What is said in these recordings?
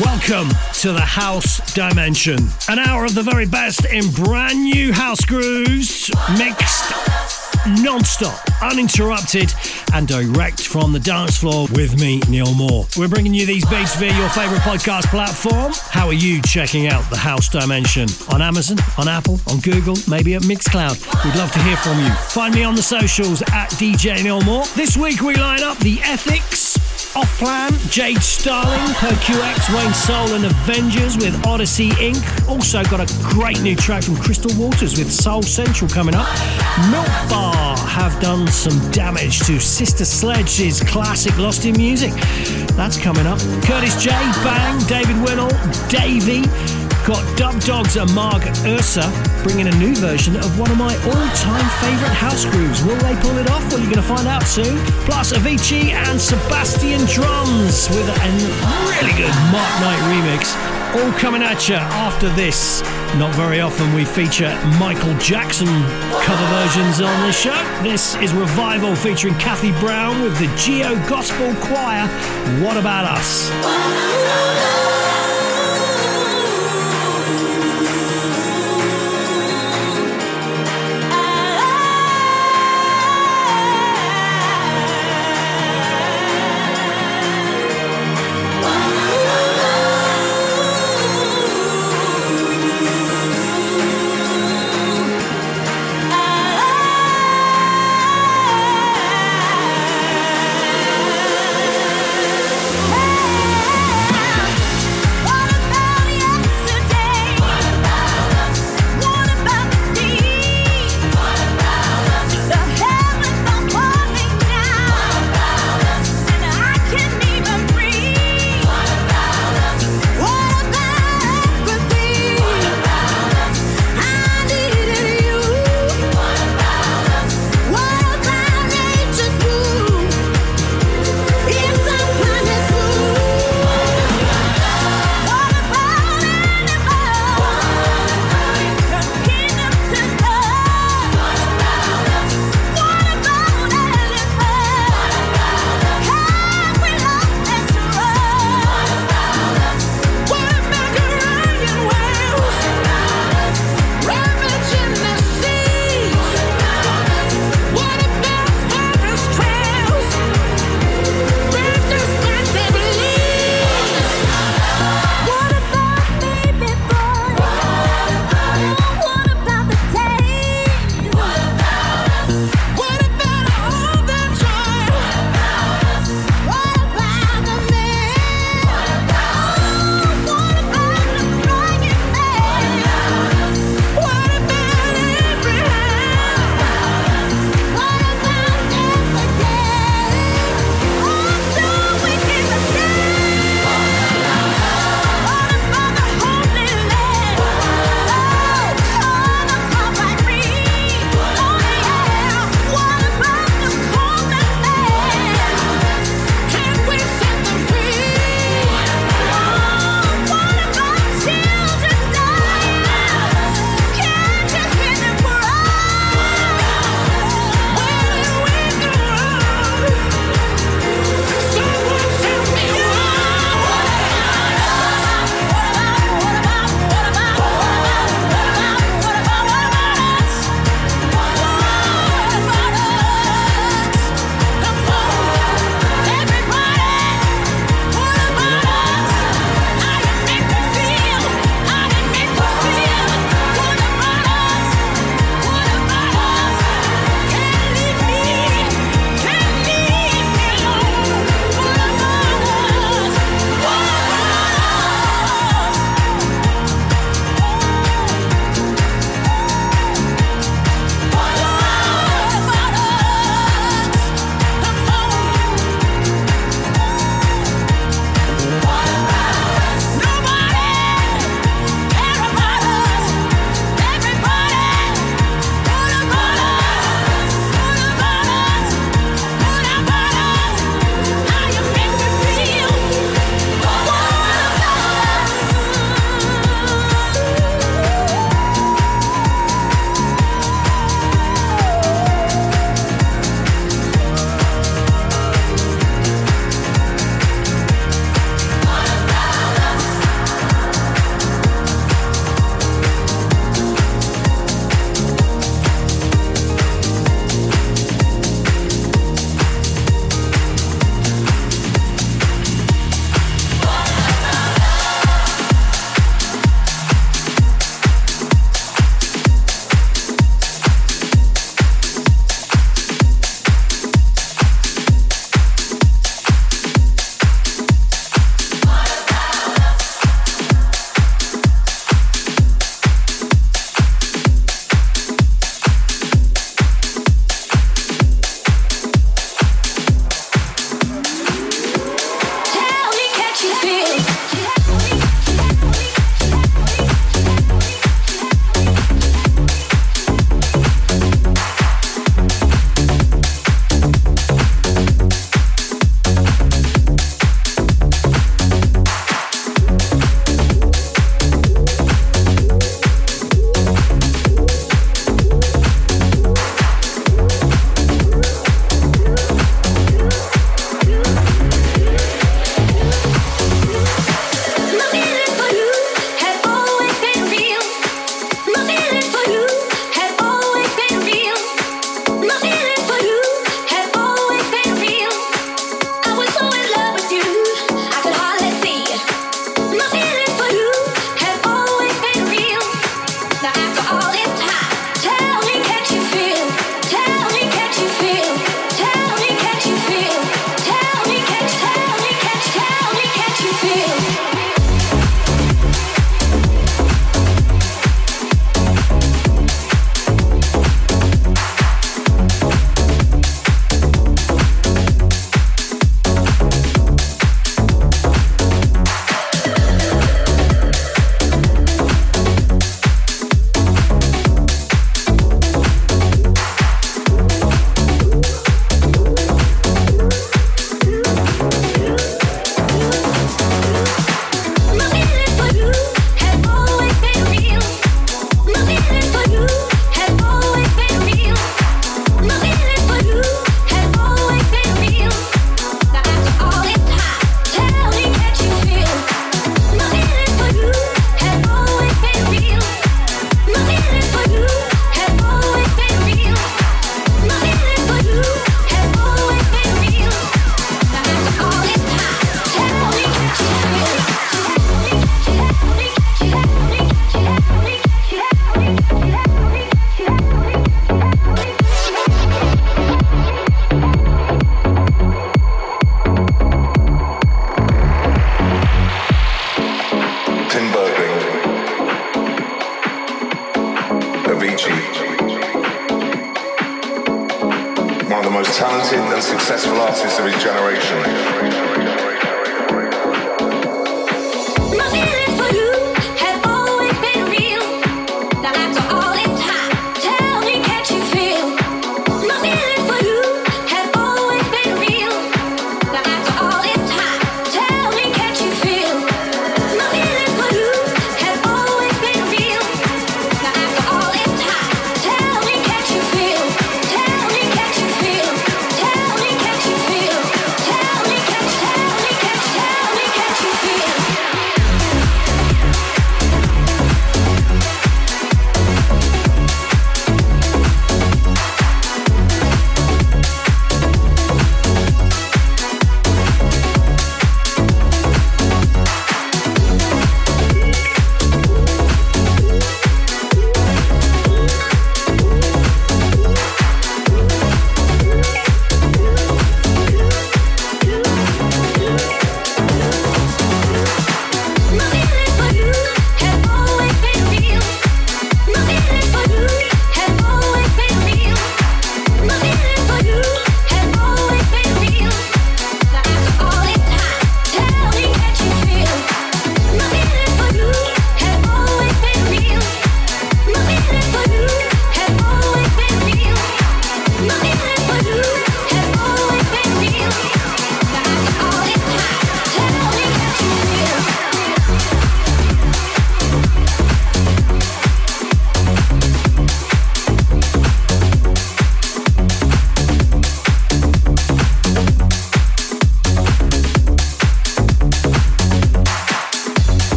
Welcome to the House Dimension. An hour of the very best in brand new house grooves, mixed non-stop, uninterrupted, and direct from the dance floor with me, Neil Moore. We're bringing you these beats via your favorite podcast platform. How are you checking out the House Dimension? On Amazon, on Apple, on Google, maybe at Mixcloud. We'd love to hear from you. Find me on the socials at DJ Neil Moore. This week we line up the Ethics, Offplan, Jade Starling, Per QX, Wayne Soul and Avengerz with Odyssey Inc. Also got a great new track from Crystal Waters with Soul Central coming up. Milk Bar have done some damage to Sister Sledge's classic Lost in Music. That's coming up. Curtis Jay, Bang, David Winnel, Davie. Got Dubdogz and Mark Ursa bringing a new version of one of my all-time favourite house grooves. Will they pull it off? Well, you're going to find out soon. Plus, Avicii and Sebastien Drums with a really good Mark Knight remix. All coming at you after this. Not very often we feature Michael Jackson cover versions on this show. This is Revival featuring Kathy Brown with the Geo Gospel Choir. What about us?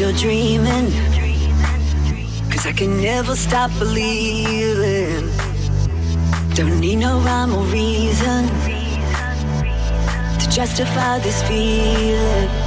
still dreaming. Cause I can never stop believing. Don't need no rhyme or reason to justify this feeling.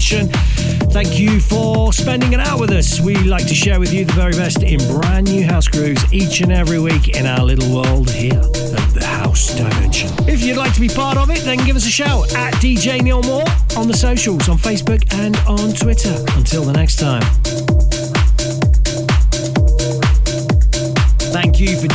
Thank you for spending an hour with us. We like to share with you the very best in brand new house grooves each and every week in our little world here at the House Dimension. If you'd like to be part of it, then give us a shout at DJ Neil Moore on the socials, on Facebook and on Twitter. Until the next time. Thank you for